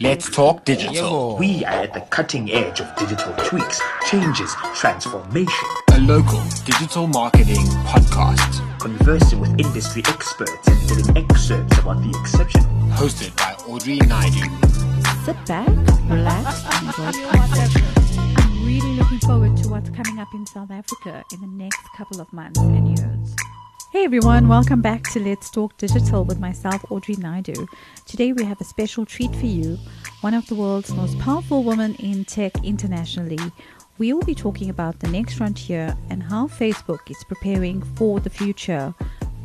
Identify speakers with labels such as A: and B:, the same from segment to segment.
A: Let's talk digital.
B: We are at the cutting edge of digital tweaks, changes, transformation,
A: A local digital marketing podcast
B: conversing with industry experts and getting excerpts about the exceptional.
A: hosted by Audrey Naidu.
C: Sit back, relax, and enjoy the. I'm really looking forward to what's coming up in South Africa in the next couple of months and years. Hey everyone, welcome back to Let's Talk Digital with myself, Audrey Naidu. Today we have a special treat for you, one of the world's most powerful women in tech internationally. We will be talking about the next frontier and how Facebook is preparing for the future.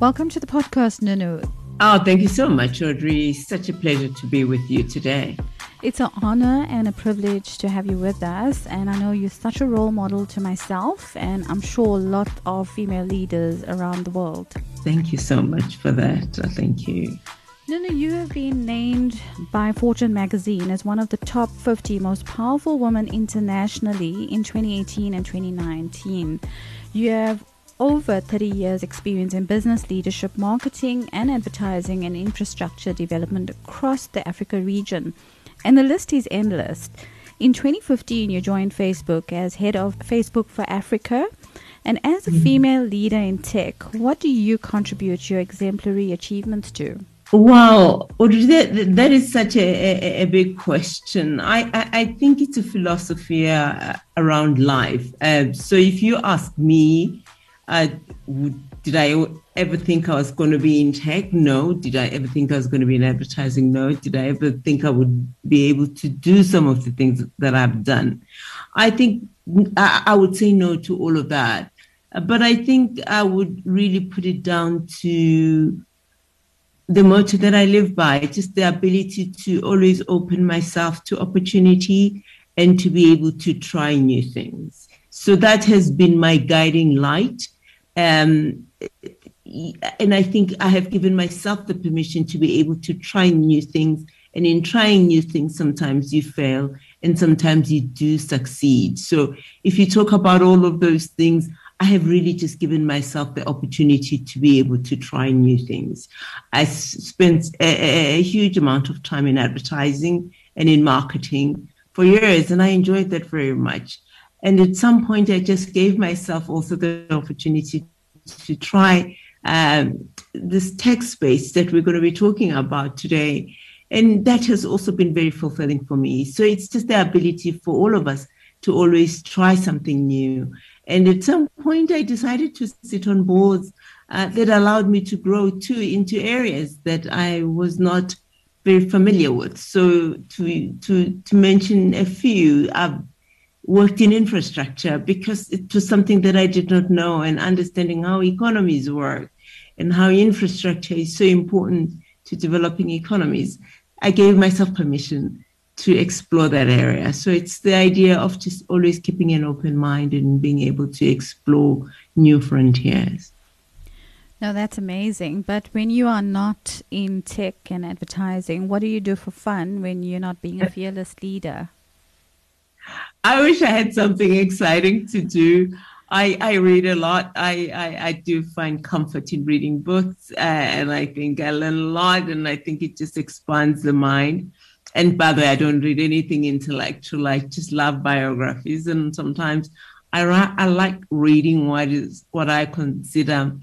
C: Welcome to the podcast, Nunu.
D: Oh, thank you so much, Audrey. Such a pleasure to be with you today.
C: It's an honor and a privilege to have you with us. And I know you're such a role model to myself, and I'm sure a lot of female leaders around the world.
D: Thank you so much for that. Uh, Thank you.
C: Nunu, you have been named by Fortune magazine as one of the top 50 most powerful women internationally in 2018 and 2019. You have over 30 years experience in business leadership, marketing and advertising and infrastructure development across the Africa region. And the list is endless. In 2015, you joined Facebook as head of Facebook for Africa. And as a female leader in tech, what do you contribute your exemplary achievements to?
D: Wow, that, that is such a, a, a big question. I, I, I think it's a philosophy uh, around life. Uh, so if you ask me, would- did I ever think I was going to be in tech? No. Did I ever think I was going to be in advertising? No. Did I ever think I would be able to do some of the things that I've done? I think I, I would say no to all of that. But I think I would really put it down to the motto that I live by, just the ability to always open myself to opportunity and to be able to try new things. So that has been my guiding light. Um, and I think I have given myself the permission to be able to try new things. And in trying new things, sometimes you fail and sometimes you do succeed. So if you talk about all of those things, I have really just given myself the opportunity to be able to try new things. I spent a, a- a huge amount of time in advertising and in marketing for years, and I enjoyed that very much. And at some point, I just gave myself also the opportunity to try um, this tech space that we're going to be talking about today. And that has also been very fulfilling for me. So it's just the ability for all of us to always try something new. And at some point, I decided to sit on boards uh, that allowed me to grow too into areas that I was not very familiar with. So to to to mention a few, I've worked in infrastructure because it was something that I did not know, and understanding how economies work and how infrastructure is so important to developing economies. I gave myself permission to explore that area. So it's the idea of just always keeping an open mind and being able to explore new frontiers.
C: No, that's amazing. But when you are not in tech and advertising, what do you do for fun when you're not being a uh, fearless leader?
D: I wish I had something exciting to do. I, I read a lot. I, I, I do find comfort in reading books, uh, and I think I learn a lot, and I think it just expands the mind. And by the way, I don't read anything intellectual. I just love biographies, and sometimes I I like reading what is what I consider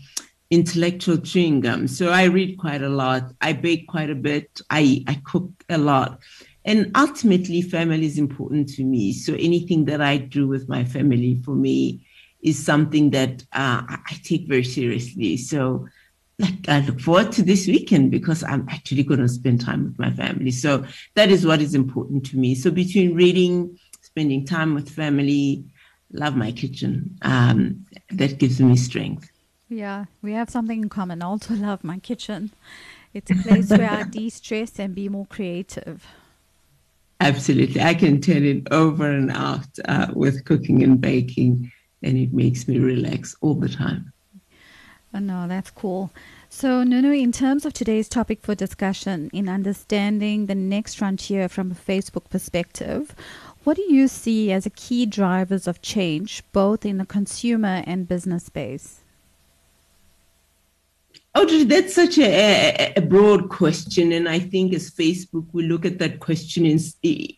D: intellectual chewing gum. So I read quite a lot. I bake quite a bit. I I cook a lot. And ultimately, family is important to me. So anything that I do with my family for me is something that uh, I take very seriously. So like, I look forward to this weekend because I'm actually going to spend time with my family. So that is what is important to me. So between reading, spending time with family, love my kitchen. Um, that gives me strength.
C: Yeah, we have something in common. I also love my kitchen. It's a place where I de stress and be more creative.
D: Absolutely. I can turn it over and out uh, with cooking and baking, and it makes me relax all the time.
C: Oh, no, that's cool. So, Nunu, in terms of today's topic for discussion, in understanding the next frontier from a Facebook perspective, what do you see as a key drivers of change, both in the consumer and business space?
D: Audrey, that's such a, a, broad question. And I think as Facebook, we look at that question in,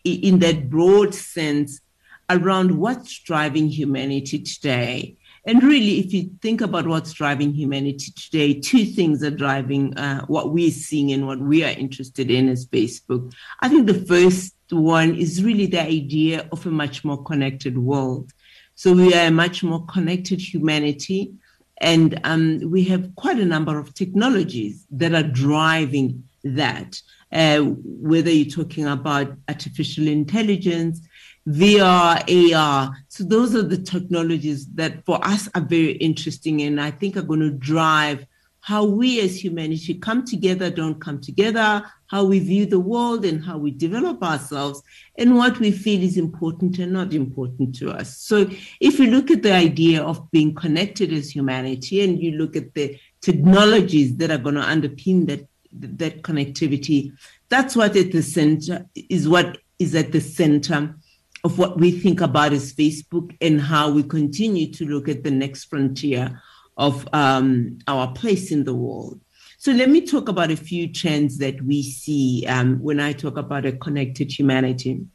D: in that broad sense around what's driving humanity today. And really, if you think about what's driving humanity today, two things are driving uh, what we're seeing and what we are interested in as Facebook. I think the first one is really the idea of a much more connected world. So we are a much more connected humanity and um, we have quite a number of technologies that are driving that. Uh, whether you're talking about artificial intelligence, VR, AR. So those are the technologies that for us are very interesting and I think are going to drive how we as humanity come together, don't come together, how we view the world and how we develop ourselves, and what we feel is important and not important to us. So, if you look at the idea of being connected as humanity and you look at the technologies that are going to underpin that, that connectivity, that's what at the center is what is at the center of what we think about as Facebook and how we continue to look at the next frontier of um, our place in the world. So let me talk about a few trends that we see um, when I talk about a connected humanity.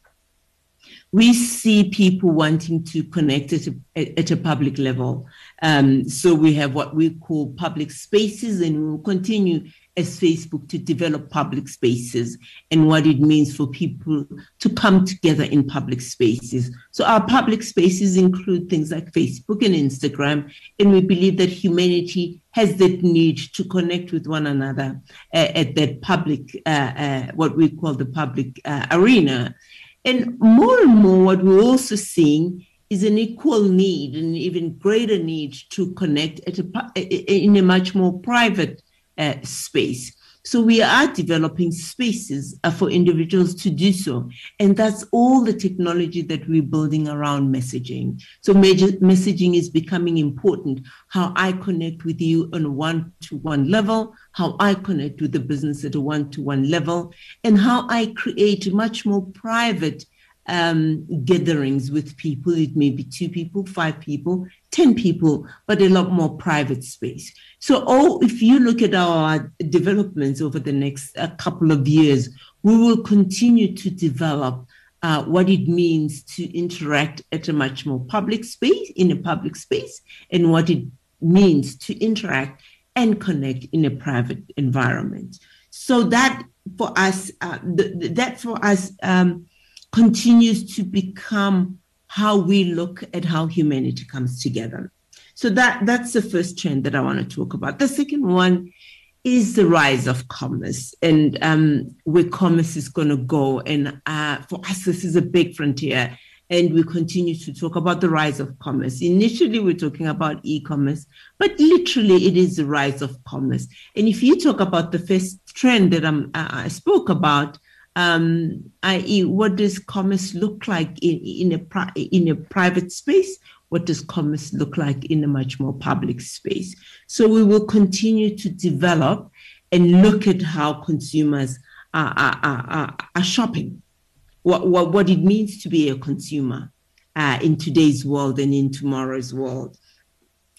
D: We see people wanting to connect at a, at a public level. Um, so we have what we call public spaces, and we will continue as Facebook to develop public spaces and what it means for people to come together in public spaces. So our public spaces include things like Facebook and Instagram, and we believe that humanity has that need to connect with one another uh, at that public, uh, uh, what we call the public uh, arena. And more and more, what we're also seeing is an equal need, an even greater need to connect a, in a much more private uh, space. So we are developing spaces uh, for individuals to do so. And that's all the technology that we're building around messaging. So messaging is becoming important. How I connect with you on a one-to-one level, how I connect with the business at a one-to-one level, and how I create much more private um, gatherings with people. It may be two people, five people, 10 people, but a lot more private space. So, oh, if you look at our developments over the next uh, couple of years, we will continue to develop uh, what it means to interact at a much more public space, in a public space, and what it means to interact and connect in a private environment. So that for us, uh, th- that for us um, continues to become how we look at how humanity comes together. So that that's the first trend that I want to talk about. The second one is the rise of commerce and um, where commerce is going to go. And uh, for us, this is a big frontier. And we continue to talk about the rise of commerce. Initially, we're talking about e commerce, but literally, it is the rise of commerce. And if you talk about the first trend that I'm, I spoke about, um, i.e., what does commerce look like in, in, a, pri- in a private space? What does commerce look like in a much more public space? So we will continue to develop and look at how consumers are, are, are, are shopping, what, what, what it means to be a consumer uh, in today's world and in tomorrow's world.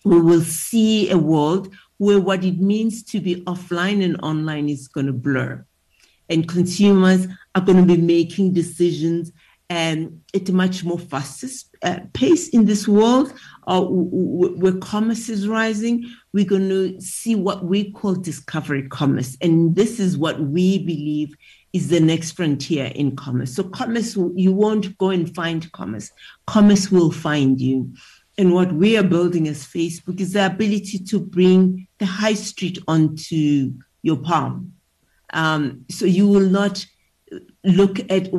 D: We will see a world where what it means to be offline and online is going to blur and consumers are going to be making decisions um, at a much more faster uh, pace in this world uh, where commerce is rising. We're going to see what we call discovery commerce. And this is what we believe is the next frontier in commerce. So, commerce, you won't go and find commerce, commerce will find you. And what we are building as Facebook is the ability to bring the high street onto your palm um, so you will not look at,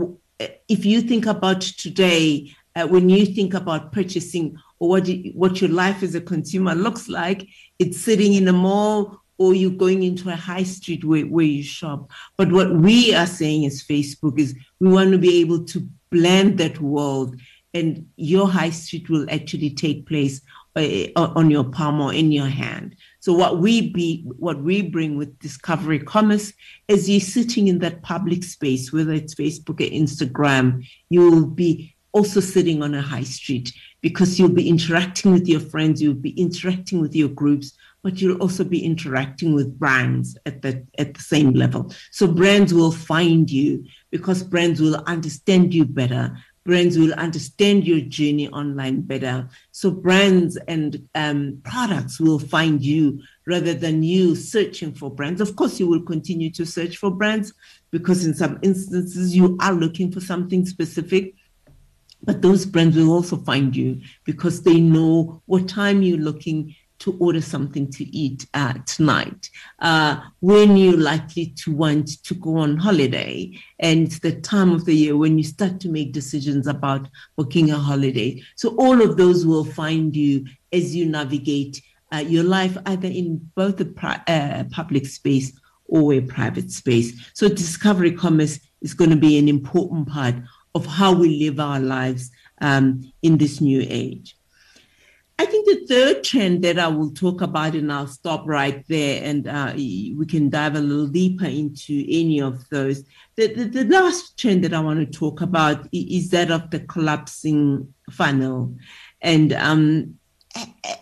D: if you think about today, uh, when you think about purchasing or what, you, what your life as a consumer looks like, it's sitting in a mall or you're going into a high street where, where you shop. But what we are saying as Facebook is we want to be able to blend that world and your high street will actually take place uh, on your palm or in your hand. So what we be, what we bring with Discovery Commerce is you're sitting in that public space, whether it's Facebook or Instagram, you'll be also sitting on a high street because you'll be interacting with your friends, you'll be interacting with your groups, but you'll also be interacting with brands at the at the same level. So brands will find you because brands will understand you better. Brands will understand your journey online better. So brands and um, products will find you rather than you searching for brands. Of course, you will continue to search for brands because in some instances you are looking for something specific but those brands will also find you because they know what time you're looking to order something to eat uh, tonight, uh, when you're likely to want to go on holiday. And it's the time of the year when you start to make decisions about booking a holiday. So all of those will find you as you navigate uh, your life, either in both the pri- uh, public space or a private space. So discovery commerce is going to be an important part of how we live our lives um, in this new age. I think the third trend that I will talk about, and I'll stop right there, and uh, we can dive a little deeper into any of those. The, the, the, last trend that I want to talk about is that of the collapsing funnel, and um,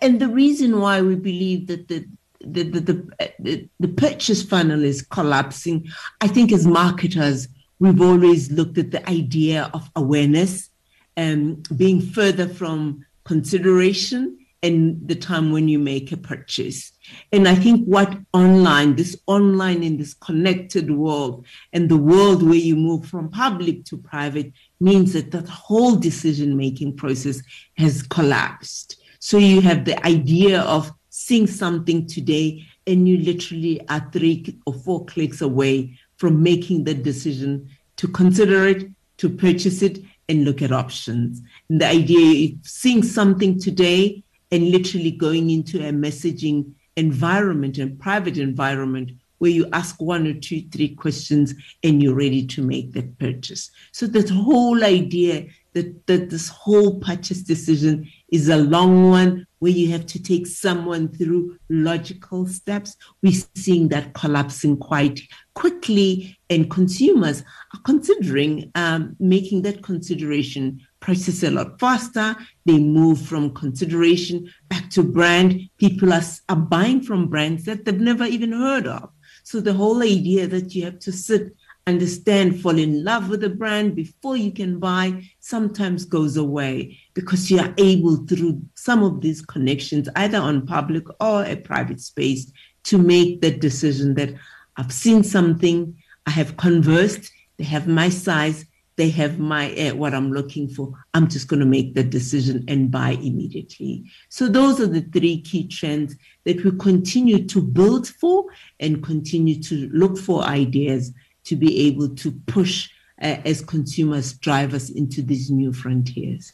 D: and the reason why we believe that the the, the, the, the purchase funnel is collapsing, I think, as marketers, we've always looked at the idea of awareness and um, being further from consideration and the time when you make a purchase. And I think what online, this online in this connected world and the world where you move from public to private means that that whole decision making process has collapsed. So you have the idea of seeing something today and you literally are three or four clicks away from making the decision to consider it, to purchase it, and look at options. And the idea is seeing something today and literally going into a messaging environment and private environment where you ask one or two, three questions and you're ready to make that purchase. So that whole idea that, that this whole purchase decision is a long one where you have to take someone through logical steps. We're seeing that collapsing quite quickly, and consumers are considering um, making that consideration process a lot faster. They move from consideration back to brand. People are, are buying from brands that they've never even heard of. So the whole idea that you have to sit understand, fall in love with the brand before you can buy sometimes goes away because you are able through some of these connections, either on public or a private space, to make that decision that I've seen something, I have conversed, they have my size, they have my uh, what I'm looking for. I'm just going to make the decision and buy immediately. So those are the three key trends that we continue to build for and continue to look for ideas to be able to push uh, as consumers drive us into these new frontiers.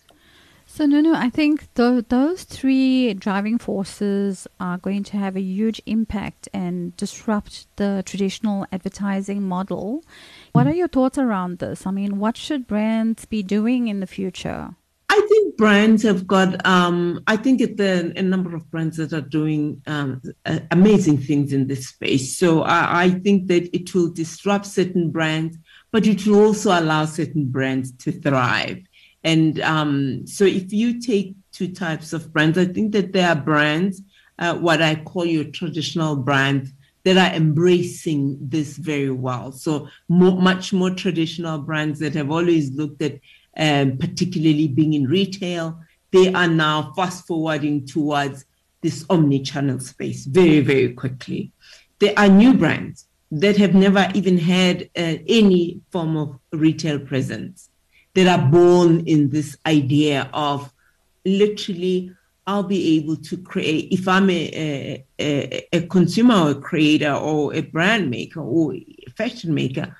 C: So, Nunu, I think th- those three driving forces are going to have a huge impact and disrupt the traditional advertising model. What are your thoughts around this? I mean, what should brands be doing in the future?
D: I think brands have got, um, I think it's a, a, number of brands that are doing um, amazing things in this space. So I, I, think that it will disrupt certain brands, but it will also allow certain brands to thrive. And um, so if you take two types of brands, I think that there are brands, uh, what I call your traditional brands, that are embracing this very well. So more, much more traditional brands that have always looked at um, particularly being in retail, they are now fast forwarding towards this omni-channel space very, very quickly. There are new brands that have never even had uh, any form of retail presence that are born in this idea of literally I'll be able to create if I'm a, a, a consumer or a creator or a brand maker or a fashion maker,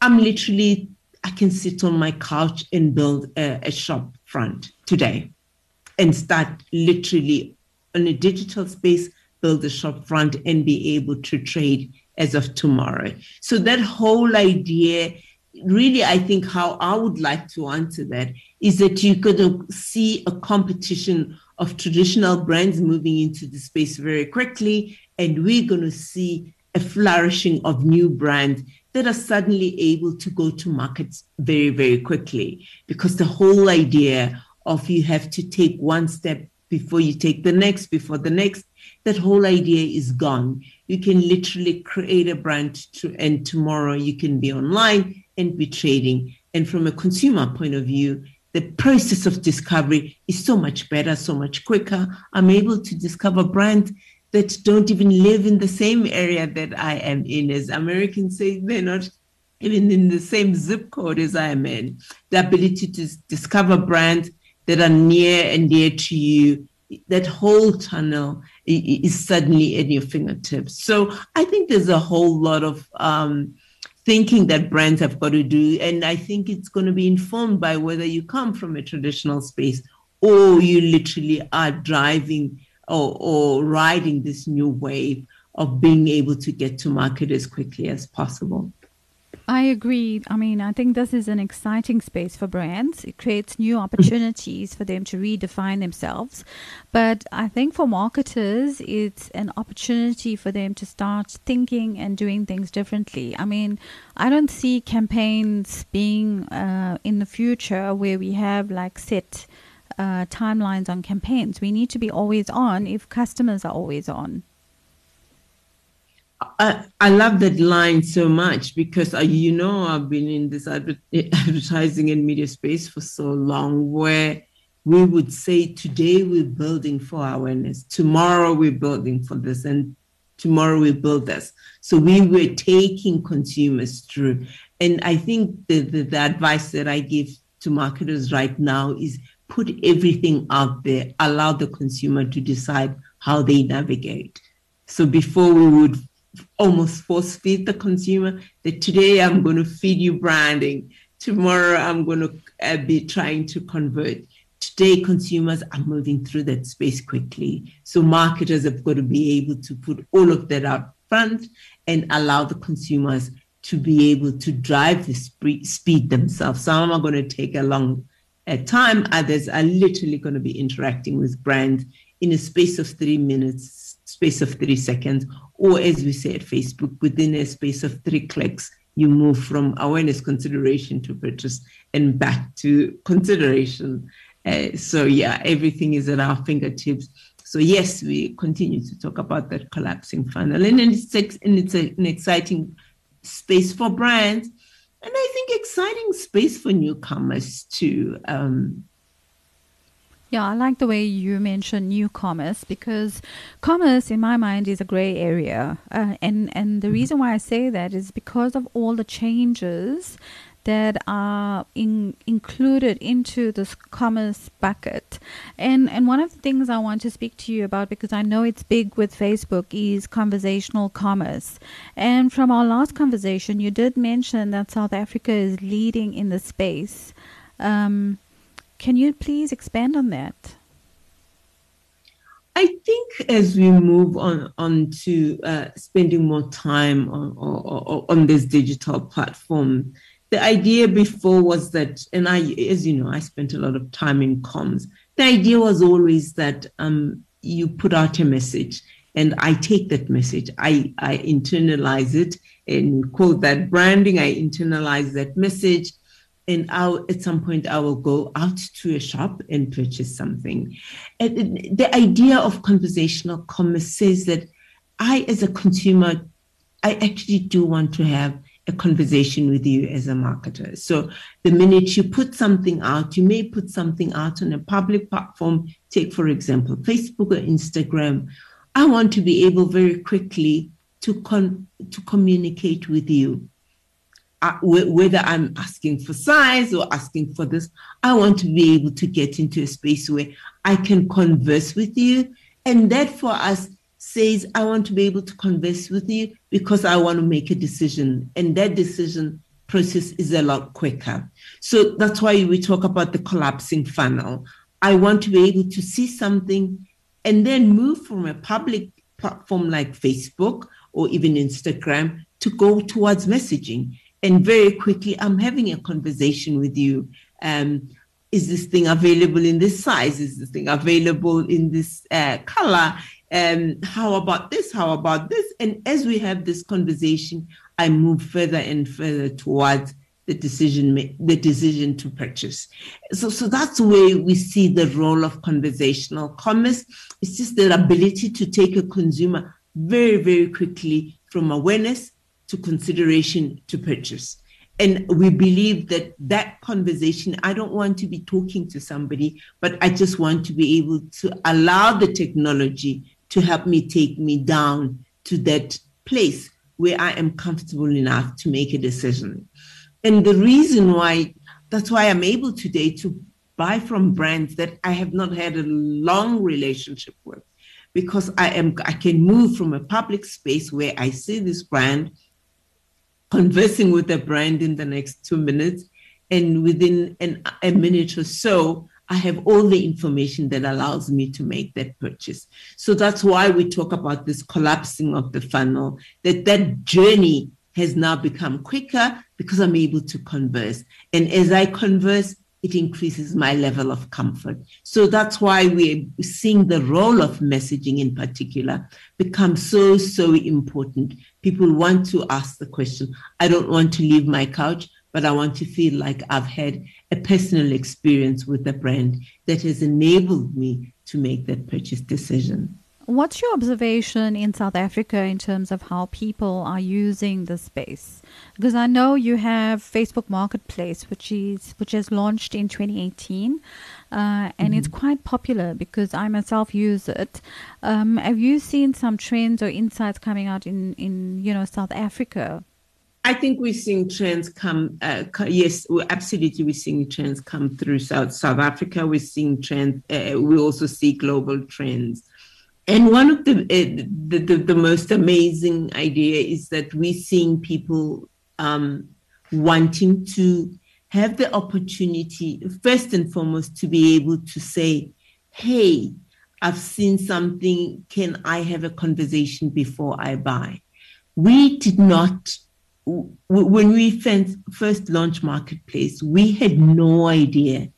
D: I'm literally I can sit on my couch and build a, a shop front today and start literally in a digital space, build a shop front and be able to trade as of tomorrow. So that whole idea, really, I think how I would like to answer that is that you could see a competition of traditional brands moving into the space very quickly, and we're going to see a flourishing of new brands that are suddenly able to go to markets very, very quickly because the whole idea of you have to take one step before you take the next, before the next, that whole idea is gone. You can literally create a brand to, and tomorrow you can be online and be trading. And from a consumer point of view, the process of discovery is so much better, so much quicker. I'm able to discover brands that don't even live in the same area that I am in. As Americans say, they're not even in the same zip code as I am in. The ability to discover brands that are near and dear to you, that whole tunnel is suddenly at your fingertips. So I think there's a whole lot of um, thinking that brands have got to do. And I think it's going to be informed by whether you come from a traditional space or you literally are driving or, or riding this new wave of being able to get to market as quickly as possible.
C: I agree. I mean, I think this is an exciting space for brands. It creates new opportunities for them to redefine themselves. But I think for marketers, it's an opportunity for them to start thinking and doing things differently. I mean, I don't see campaigns being uh, in the future where we have like set uh, timelines on campaigns. We need to be always on if customers are always on.
D: I, I love that line so much because you know I've been in this adver- advertising and media space for so long where we would say today we're building for awareness, tomorrow we're building for this, and tomorrow we build this. So we were taking consumers through. And I think the, the, the advice that I give to marketers right now is put everything out there, allow the consumer to decide how they navigate. So before we would almost force feed the consumer that today I'm going to feed you branding, tomorrow I'm going to uh, be trying to convert. Today, consumers are moving through that space quickly. So, marketers have got to be able to put all of that out front and allow the consumers to be able to drive the speed themselves. Some are going to take a long uh, time, others are literally going to be interacting with brands in a space of three minutes, space of three seconds, or as we say at Facebook, within a space of three clicks, you move from awareness consideration to purchase and back to consideration. Uh, so yeah, everything is at our fingertips. So yes, we continue to talk about that collapsing funnel, and it's and it's a, an exciting space for brands, and I think exciting space for newcomers too. Um,
C: yeah, I like the way you mentioned new commerce because commerce, in my mind, is a gray area, uh, and and the mm-hmm. reason why I say that is because of all the changes that are in, included into this commerce bucket. And and one of the things I want to speak to you about because I know it's big with Facebook is conversational commerce. And from our last conversation, you did mention that South Africa is leading in the space. Um, can you please expand on that?
D: I think as we move on on to uh, spending more time on, on, on this digital platform, the idea before was that, and I, as you know, I spent a lot of time in comms. The idea was always that um, you put out a message, and I take that message, I, I internalize it, and quote that branding. I internalize that message, and I'll, at some point I will go out to a shop and purchase something. And the idea of conversational commerce says that I, as a consumer, I actually do want to have a conversation with you as a marketer. So the minute you put something out, you may put something out on a public platform, take for example, Facebook or Instagram. I want to be able very quickly to con- to communicate with you uh, whether I'm asking for size or asking for this, I want to be able to get into a space where I can converse with you. And that for us says, I want to be able to converse with you because I want to make a decision. And that decision process is a lot quicker. So that's why we talk about the collapsing funnel. I want to be able to see something and then move from a public platform like Facebook or even Instagram to go towards messaging and very quickly, I'm having a conversation with you. Um, is this thing available in this size? Is this thing available in this uh, color? Um, how about this? How about this? And as we have this conversation, I move further and further towards the decision the decision to purchase. So, so that's where we see the role of conversational commerce. It's just the ability to take a consumer very, very quickly from awareness to consideration to purchase. And we believe that that conversation, I don't want to be talking to somebody, but I just want to be able to allow the technology to help me take me down to that place where I am comfortable enough to make a decision. And the reason why, that's why I'm able today to buy from brands that I have not had a long relationship with because I am I can move from a public space where I see this brand conversing with the brand in the next two minutes and within an, a minute or so I have all the information that allows me to make that purchase. So that's why we talk about this collapsing of the funnel, that that journey has now become quicker because I'm able to converse. And as I converse, it increases my level of comfort. So that's why we're seeing the role of messaging in particular become so, so important. People want to ask the question I don't want to leave my couch, but I want to feel like I've had a personal experience with the brand that has enabled me to make that purchase decision.
C: What's your observation in South Africa in terms of how people are using the space? Because I know you have Facebook Marketplace, which is which has launched in 2018, uh, and mm-hmm. it's quite popular because I myself use it. Um, have you seen some trends or insights coming out in in you know South Africa?
D: I think we're seeing trends come. Uh, yes, absolutely, we're seeing trends come through South South Africa. We're seeing trends. Uh, we also see global trends. And one of the, uh, the, the, the most amazing idea is that we're seeing people um, wanting to have the opportunity, first and foremost, to be able to say, "Hey, I've seen something. Can I have a conversation before I buy?" We did not when we first launched marketplace we had no idea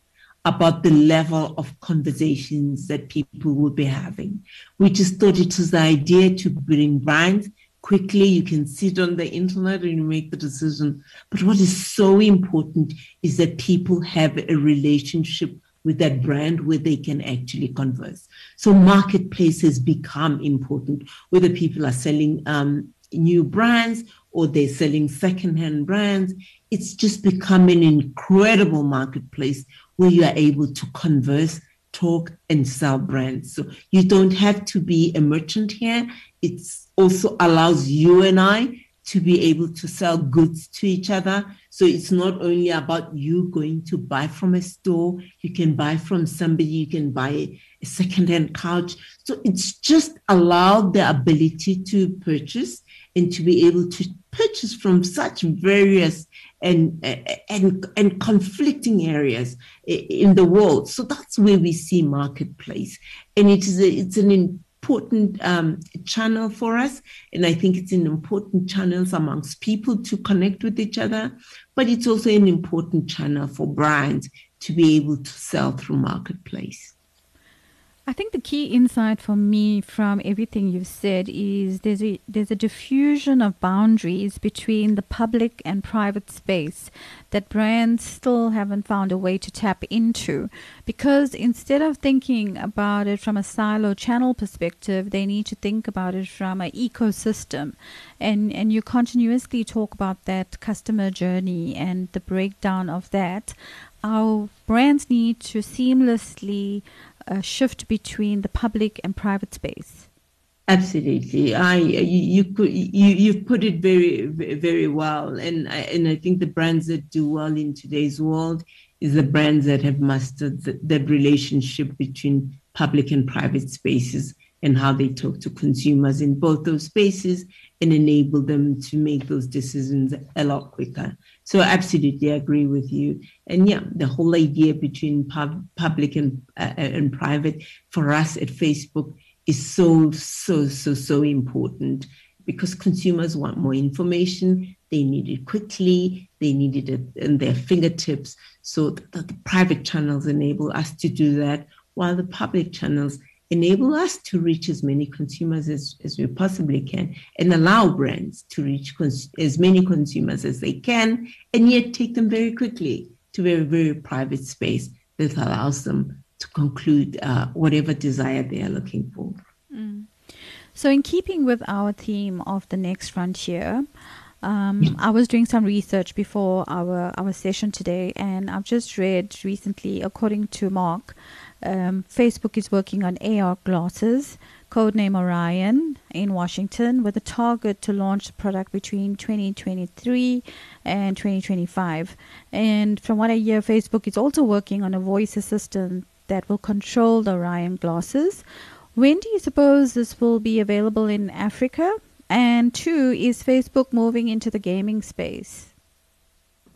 D: about the level of conversations that people would be having. We just thought it was the idea to bring brands quickly. You can sit on the internet and you make the decision. But what is so important is that people have a relationship with that brand where they can actually converse. So marketplace has become important, whether people are selling um, new brands or they're selling secondhand brands. It's just become an incredible marketplace where you are able to converse, talk, and sell brands. So you don't have to be a merchant here. It also allows you and I to be able to sell goods to each other. So it's not only about you going to buy from a store, you can buy from somebody, you can buy a secondhand couch. So it's just allowed the ability to purchase and to be able to purchase from such various and and and conflicting areas in the world. So that's where we see marketplace, and it is a, it's an important um, channel for us, and I think it's an important channel amongst people to connect with each other, but it's also an important channel for brands to be able to sell through marketplace.
C: I think the key insight for me from everything you've said is there's a there's a diffusion of boundaries between the public and private space that brands still haven't found a way to tap into. Because instead of thinking about it from a silo channel perspective they need to think about it from an ecosystem. And and you continuously talk about that customer journey and the breakdown of that. Our brands need to seamlessly uh, shift between the public and private space.
D: Absolutely, I you you you you've put it very very well, and I, and I think the brands that do well in today's world is the brands that have mastered the, the relationship between public and private spaces and how they talk to consumers in both those spaces and enable them to make those decisions a lot quicker. So I absolutely agree with you. And yeah, the whole idea between pub, public and uh, and private for us at Facebook is so so so so important because consumers want more information. They need it quickly. They need it in their fingertips. So the, the private channels enable us to do that, while the public channels enable us to reach as many consumers as, as we possibly can and allow brands to reach cons- as many consumers as they can and yet take them very quickly to a very, very private space that allows them to conclude uh, whatever desire they are looking for.
C: Mm. So, in keeping with our theme of the next frontier, um, yeah. I was doing some research before our, our session today, and I've just read recently, according to Mark, um, Facebook is working on AR glasses, codename Orion, in Washington, with a target to launch the product between 2023 and 2025. And from what I hear, Facebook is also working on a voice assistant that will control the Orion glasses. When do you suppose this will be available in Africa? And two, is Facebook moving into the gaming space?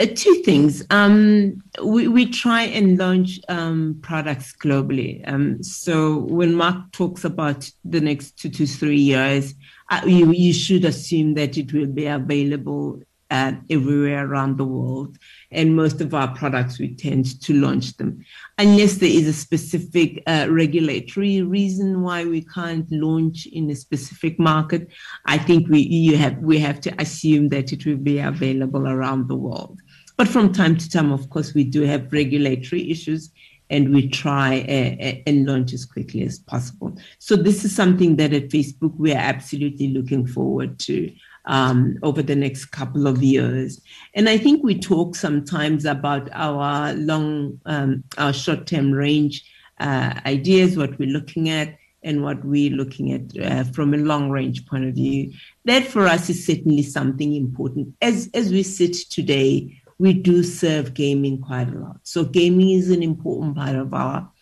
D: Uh, two things. Um, we, we try and launch um, products globally. Um, so when Mark talks about the next two to three years, uh, you, you should assume that it will be available uh, everywhere around the world. And most of our products, we tend to launch them. Unless there is a specific uh, regulatory reason why we can't launch in a specific market, I think we, you have, we have to assume that it will be available around the world. But from time to time, of course, we do have regulatory issues and we try uh, uh, and launch as quickly as possible. So this is something that at Facebook we are absolutely looking forward to um, over the next couple of years. And I think we talk sometimes about our long, um, our short-term range uh, ideas, what we're looking at, and what we're looking at uh, from a long range point of view. That for us is certainly something important. As as we sit today, we do serve gaming quite a lot. So gaming is an important part of our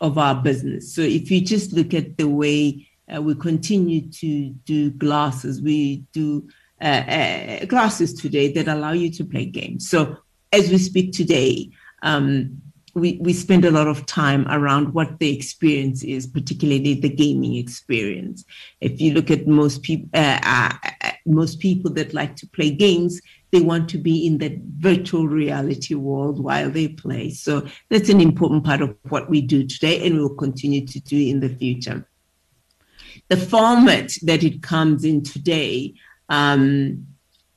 D: of our business. So if you just look at the way uh, we continue to do glasses, we do uh, uh, glasses today that allow you to play games. So as we speak today, um, we, we spend a lot of time around what the experience is, particularly the gaming experience. If you look at most people, uh, uh, uh, most people that like to play games, they want to be in that virtual reality world while they play. So that's an important part of what we do today and we will continue to do in the future. The format that it comes in today, um,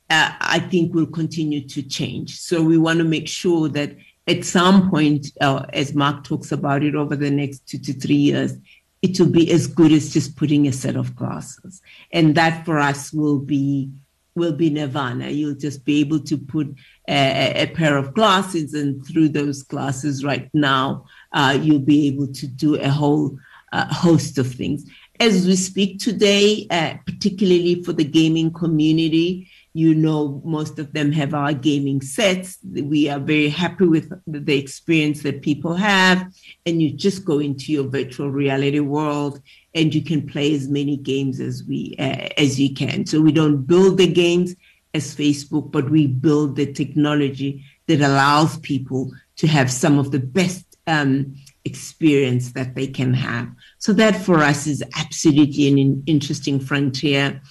D: uh, I think will continue to change. So we want to make sure that at some point, uh, as Mark talks about it over the next two to three years, it will be as good as just putting a set of glasses. And that for us will be will be nirvana. You'll just be able to put a, a pair of glasses, and through those glasses, right now, uh, you'll be able to do a whole uh, host of things. As we speak today, uh, particularly for the gaming community, you know, most of them have our gaming sets. We are very happy with the experience that people have. And you just go into your virtual reality world and you can play as many games as we uh, as you can. So we don't build the games as Facebook, but we build the technology that allows people to have some of the best um, experience that they can have. So that for us is absolutely an interesting frontier.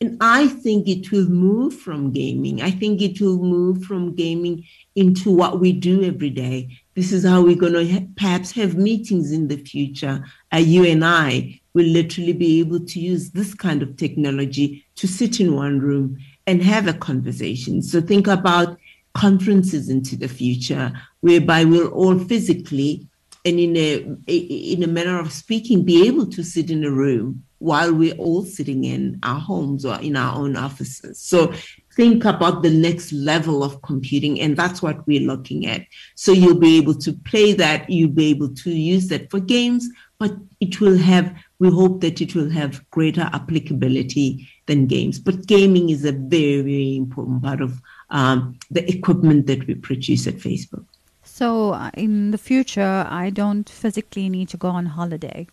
D: And I think it will move from gaming. I think it will move from gaming into what we do every day. This is how we're going to ha- perhaps have meetings in the future. Uh, you and I will literally be able to use this kind of technology to sit in one room and have a conversation. So think about conferences into the future, whereby we'll all physically and in a in a manner of speaking, be able to sit in a room while we're all sitting in our homes or in our own offices. So think about the next level of computing, and that's what we're looking at. So you'll be able to play that, you'll be able to use that for games, but it will have, we hope that it will have greater applicability than games. But gaming is a very, very important part of um, the equipment that we produce at Facebook.
C: So uh, in the future, I don't physically need to go on holiday.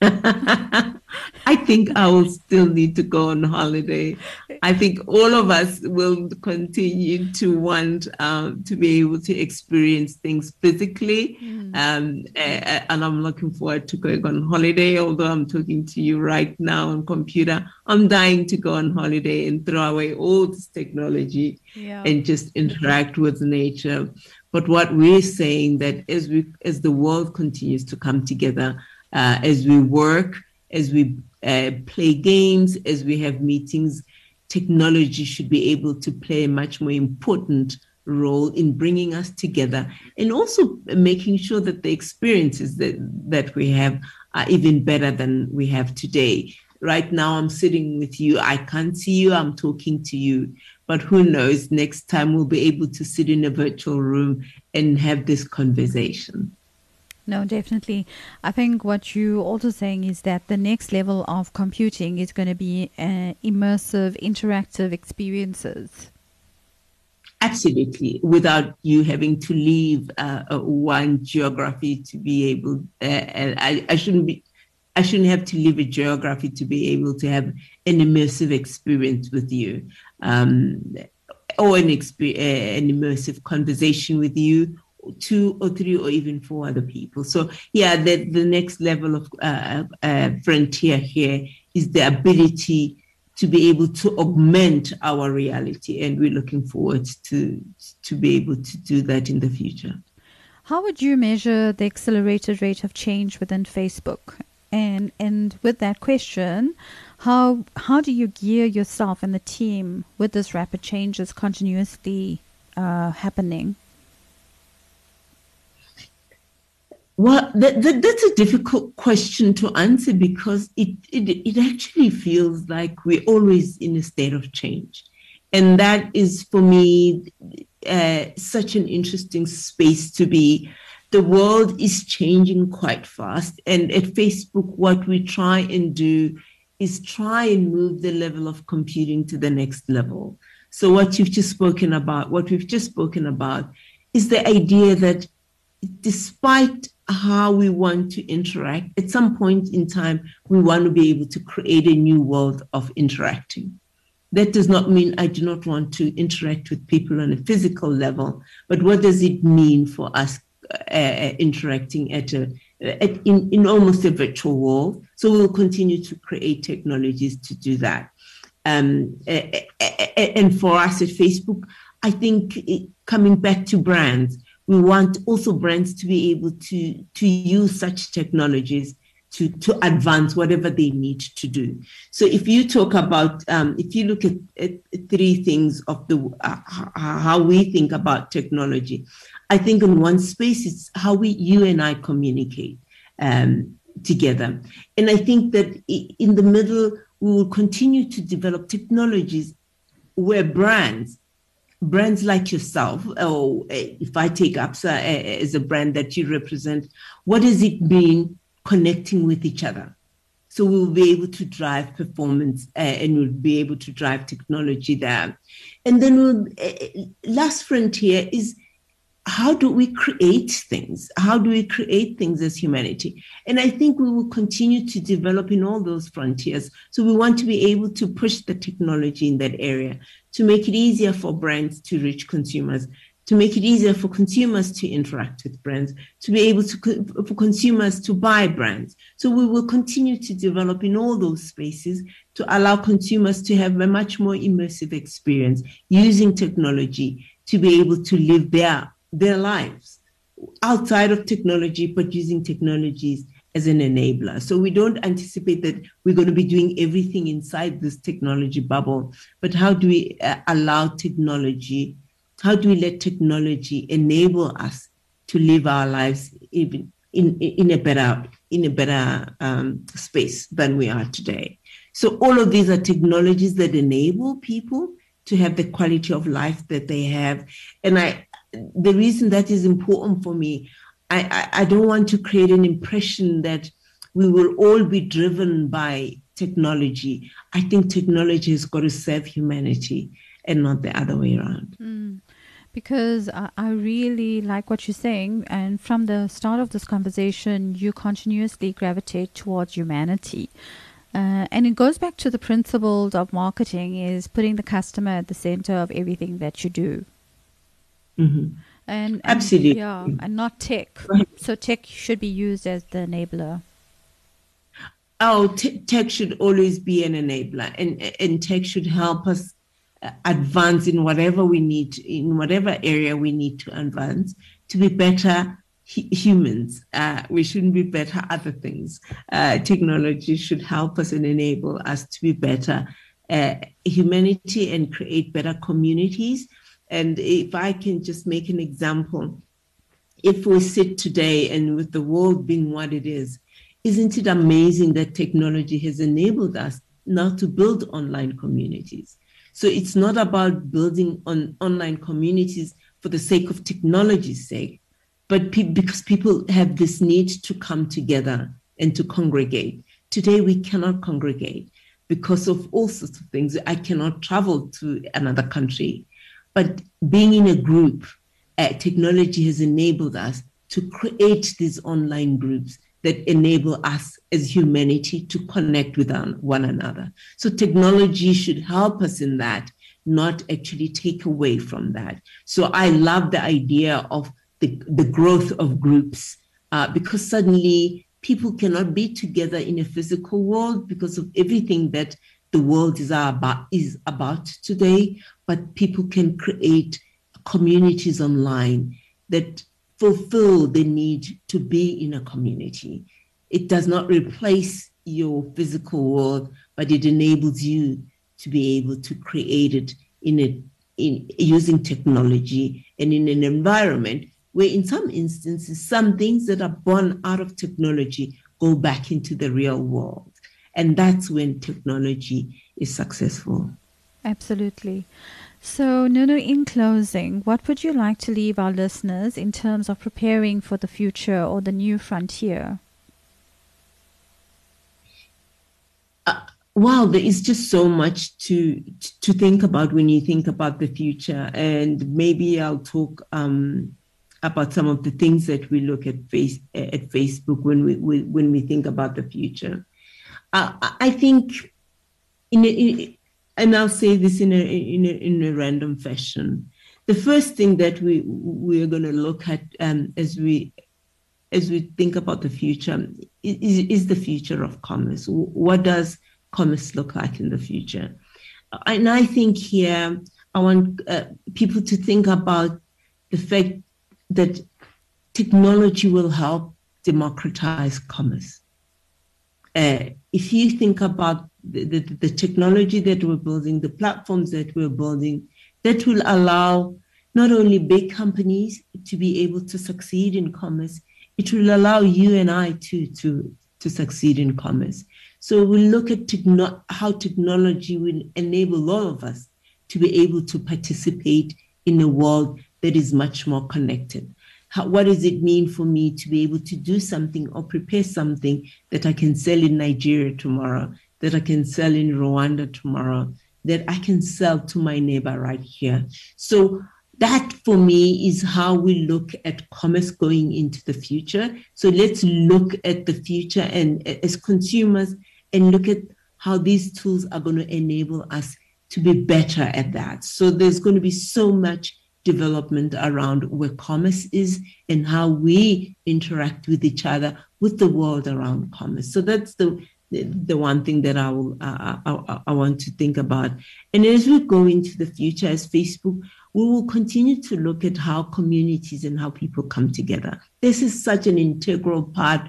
D: I think I will still need to go on holiday. I think all of us will continue to want um, to be able to experience things physically. Mm. Um, and I'm looking forward to going on holiday. Although I'm talking to you right now on computer, I'm dying to go on holiday and throw away all this technology yeah. and just interact with nature. But what we're saying that as we as the world continues to come together, Uh, as we work, as we uh, play games, as we have meetings, technology should be able to play a much more important role in bringing us together and also making sure that the experiences that, that we have are even better than we have today. Right now, I'm sitting with you. I can't see you. I'm talking to you. But who knows, next time we'll be able to sit in a virtual room and have this conversation.
C: No, definitely. I think what you're also saying is that the next level of computing is going to be uh, immersive, interactive experiences.
D: Absolutely, without you having to leave uh, uh one geography to be able, uh, I, I shouldn't be, I shouldn't have to leave a geography to be able to have an immersive experience with you, um, or an, exp- uh, an immersive conversation with you, two or three or even four other people. So yeah, the, the next level of uh, uh, frontier here is the ability to be able to augment our reality, and we're looking forward to to be able to do that in the future.
C: How would you measure the accelerated rate of change within Facebook? And and with that question, how how do you gear yourself and the team with this rapid changes continuously uh, happening?
D: Well, that, that, that's a difficult question to answer because it, it, it actually feels like we're always in a state of change. And that is, for me, uh, such an interesting space to be. The world is changing quite fast. And at Facebook, what we try and do is try and move the level of computing to the next level. So, what you've just spoken about, what we've just spoken about, is the idea that despite how we want to interact, at some point in time, we want to be able to create a new world of interacting. That does not mean I do not want to interact with people on a physical level, but what does it mean for us uh, uh interacting at a at, in, in almost a virtual world? So we'll continue to create technologies to do that. Um, and for us at Facebook, I think it, coming back to brands, we want also brands to be able to, to use such technologies to, to advance whatever they need to do. So if you talk about, um, if you look at, at, three things of the uh, how we think about technology, I think in one space it's how we, you and I communicate um, together. And I think that in the middle, we will continue to develop technologies where brands brands like yourself, or eh, if I take ABSA eh, as a brand that you represent, what does it mean connecting with each other? So we'll be able to drive performance uh, and we'll be able to drive technology there. And then we'll, uh, last frontier is how do we create things? How do we create things as humanity? And I think we will continue to develop in all those frontiers. So we want to be able to push the technology in that area to make it easier for brands to reach consumers, to make it easier for consumers to interact with brands, to be able to for consumers to buy brands. So we will continue to develop in all those spaces to allow consumers to have a much more immersive experience using technology to be able to live their their lives outside of technology, but using technologies as an enabler. So we don't anticipate that we're going to be doing everything inside this technology bubble, but how do we uh, allow technology? How do we let technology enable us to live our lives even in, in a better in a better um, space than we are today? So all of these are technologies that enable people to have the quality of life that they have, and I the reason that is important for me, I, I, I don't want to create an impression that we will all be driven by technology. I think technology has got to serve humanity and not the other way around.
C: Mm. Because I, really like what you're saying, and from the start of this conversation, you continuously gravitate towards humanity. Uh, and it goes back to the principles of marketing is putting the customer at the center of everything that you do.
D: Mm-hmm.
C: And, and,
D: absolutely,
C: yeah, and not tech.
D: Right.
C: So tech should be used as the enabler.
D: Oh, t- tech should always be an enabler, and and tech should help us uh, advance in whatever we need, in whatever area we need to advance to be better humans. Uh, we shouldn't be better other things. Uh, technology should help us and enable us to be better uh, humanity and create better communities. And if I can just make an example, if we sit today and with the world being what it is, isn't it amazing that technology has enabled us now to build online communities? So it's not about building on online communities for the sake of technology's sake, but pe- because people have this need to come together and to congregate. Today, we cannot congregate because of all sorts of things. I cannot travel to another country. But being in a group, uh, technology has enabled us to create these online groups that enable us as humanity to connect with one another. So technology should help us in that, not actually take away from that. So I love the idea of the, the growth of groups uh, because suddenly people cannot be together in a physical world because of everything that the world is about is about today but people can create communities online that fulfill the need to be in a community it does not replace your physical world but it enables you to be able to create it in a in using technology and in an environment where in some instances, some things that are born out of technology go back into the real world. And that's when technology is successful.
C: Absolutely. So, Nunu, in closing, what would you like to leave our listeners in terms of preparing for the future or the new frontier?
D: Uh, wow, there is just so much to to think about when you think about the future, and maybe I'll talk um, about some of the things that we look at face at Facebook when we, we when we think about the future. Uh, I think, in, a, in, and I'll say this in a, in a in a random fashion. The first thing that we we are going to look at um, as we as we think about the future is, is the future of commerce. What does commerce look like in the future? And I think here I want uh, people to think about the fact that technology will help democratize commerce. Uh, if you think about the, the, the, technology that we're building, the platforms that we're building, that will allow not only big companies to be able to succeed in commerce, it will allow you and I to, to, to succeed in commerce. So we look at techno- how technology will enable all of us to be able to participate in a world that is much more connected. How, what does it mean for me to be able to do something or prepare something that I can sell in Nigeria tomorrow, that I can sell in Rwanda tomorrow, that I can sell to my neighbor right here? So that for me is how we look at commerce going into the future. So let's look at the future and as consumers and look at how these tools are going to enable us to be better at that. So there's going to be so much development around where commerce is and how we interact with each other with the world around commerce. So that's the the, one thing that I will uh, I, I want to think about. And as we go into the future as Facebook, we will continue to look at how communities and how people come together. This is such an integral part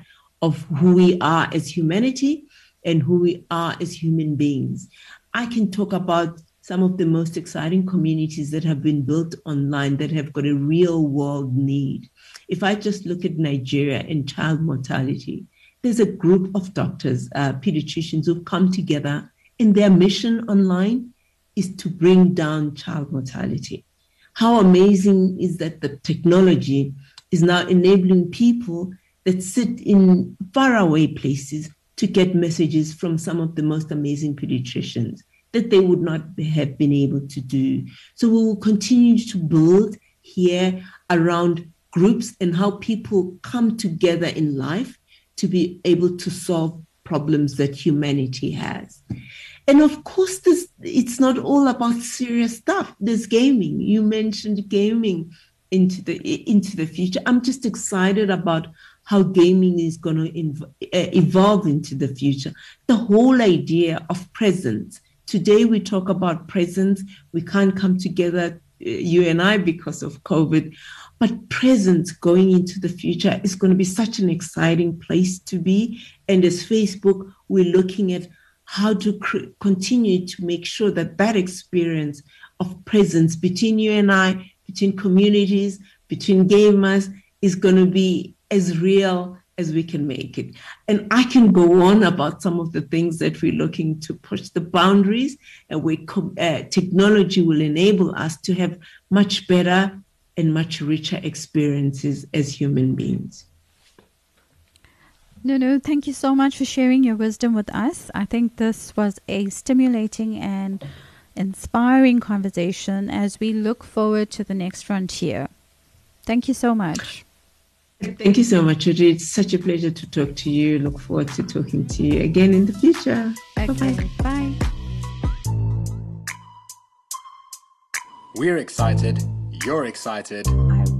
D: of who we are as humanity and who we are as human beings. I can talk about some of the most exciting communities that have been built online that have got a real world need. If I just look at Nigeria and child mortality, there's a group of doctors, uh, pediatricians who've come together, and their mission online is to bring down child mortality. How amazing is that the technology is now enabling people that sit in faraway places to get messages from some of the most amazing pediatricians that they would not have been able to do. So we will continue to build here around groups and how people come together in life to be able to solve problems that humanity has. And of course, this it's not all about serious stuff. There's gaming. You mentioned gaming into the into the future. I'm just excited about how gaming is going to inv- uh, evolve into the future. The whole idea of presence Today we talk about presence. We can't come together, uh, you and I, because of COVID. but presence going into the future is going to be such an exciting place to be. And as Facebook, we're looking at how to cr- continue to make sure that that experience of presence between you and I, between communities, between gamers, is going to be as real as we can make it. And I can go on about some of the things that we're looking to push the boundaries, and we uh, technology will enable us to have much better and much richer experiences as human beings.
C: No, no, thank you so much for sharing your wisdom with us. I think this was a stimulating and inspiring conversation as we look forward to the next frontier. Thank you so much.
D: Thank you so much, Judy. It's such a pleasure to talk to you. Look forward to talking to you again in the future.
C: Okay, bye. bye.
A: We're excited. You're excited.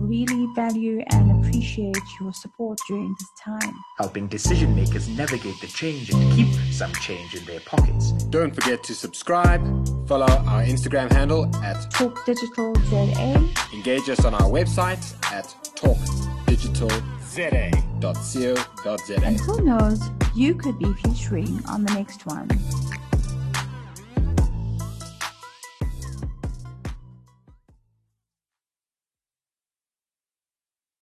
C: I really value and appreciate your support during this time.
B: Helping decision makers navigate the change and keep some change in their pockets.
A: Don't forget to subscribe, follow our Instagram handle at
C: Talk Digital ZA.
A: Engage us on our website at talkdigitalza.co.za.
C: And who knows, you could be featuring on the next one.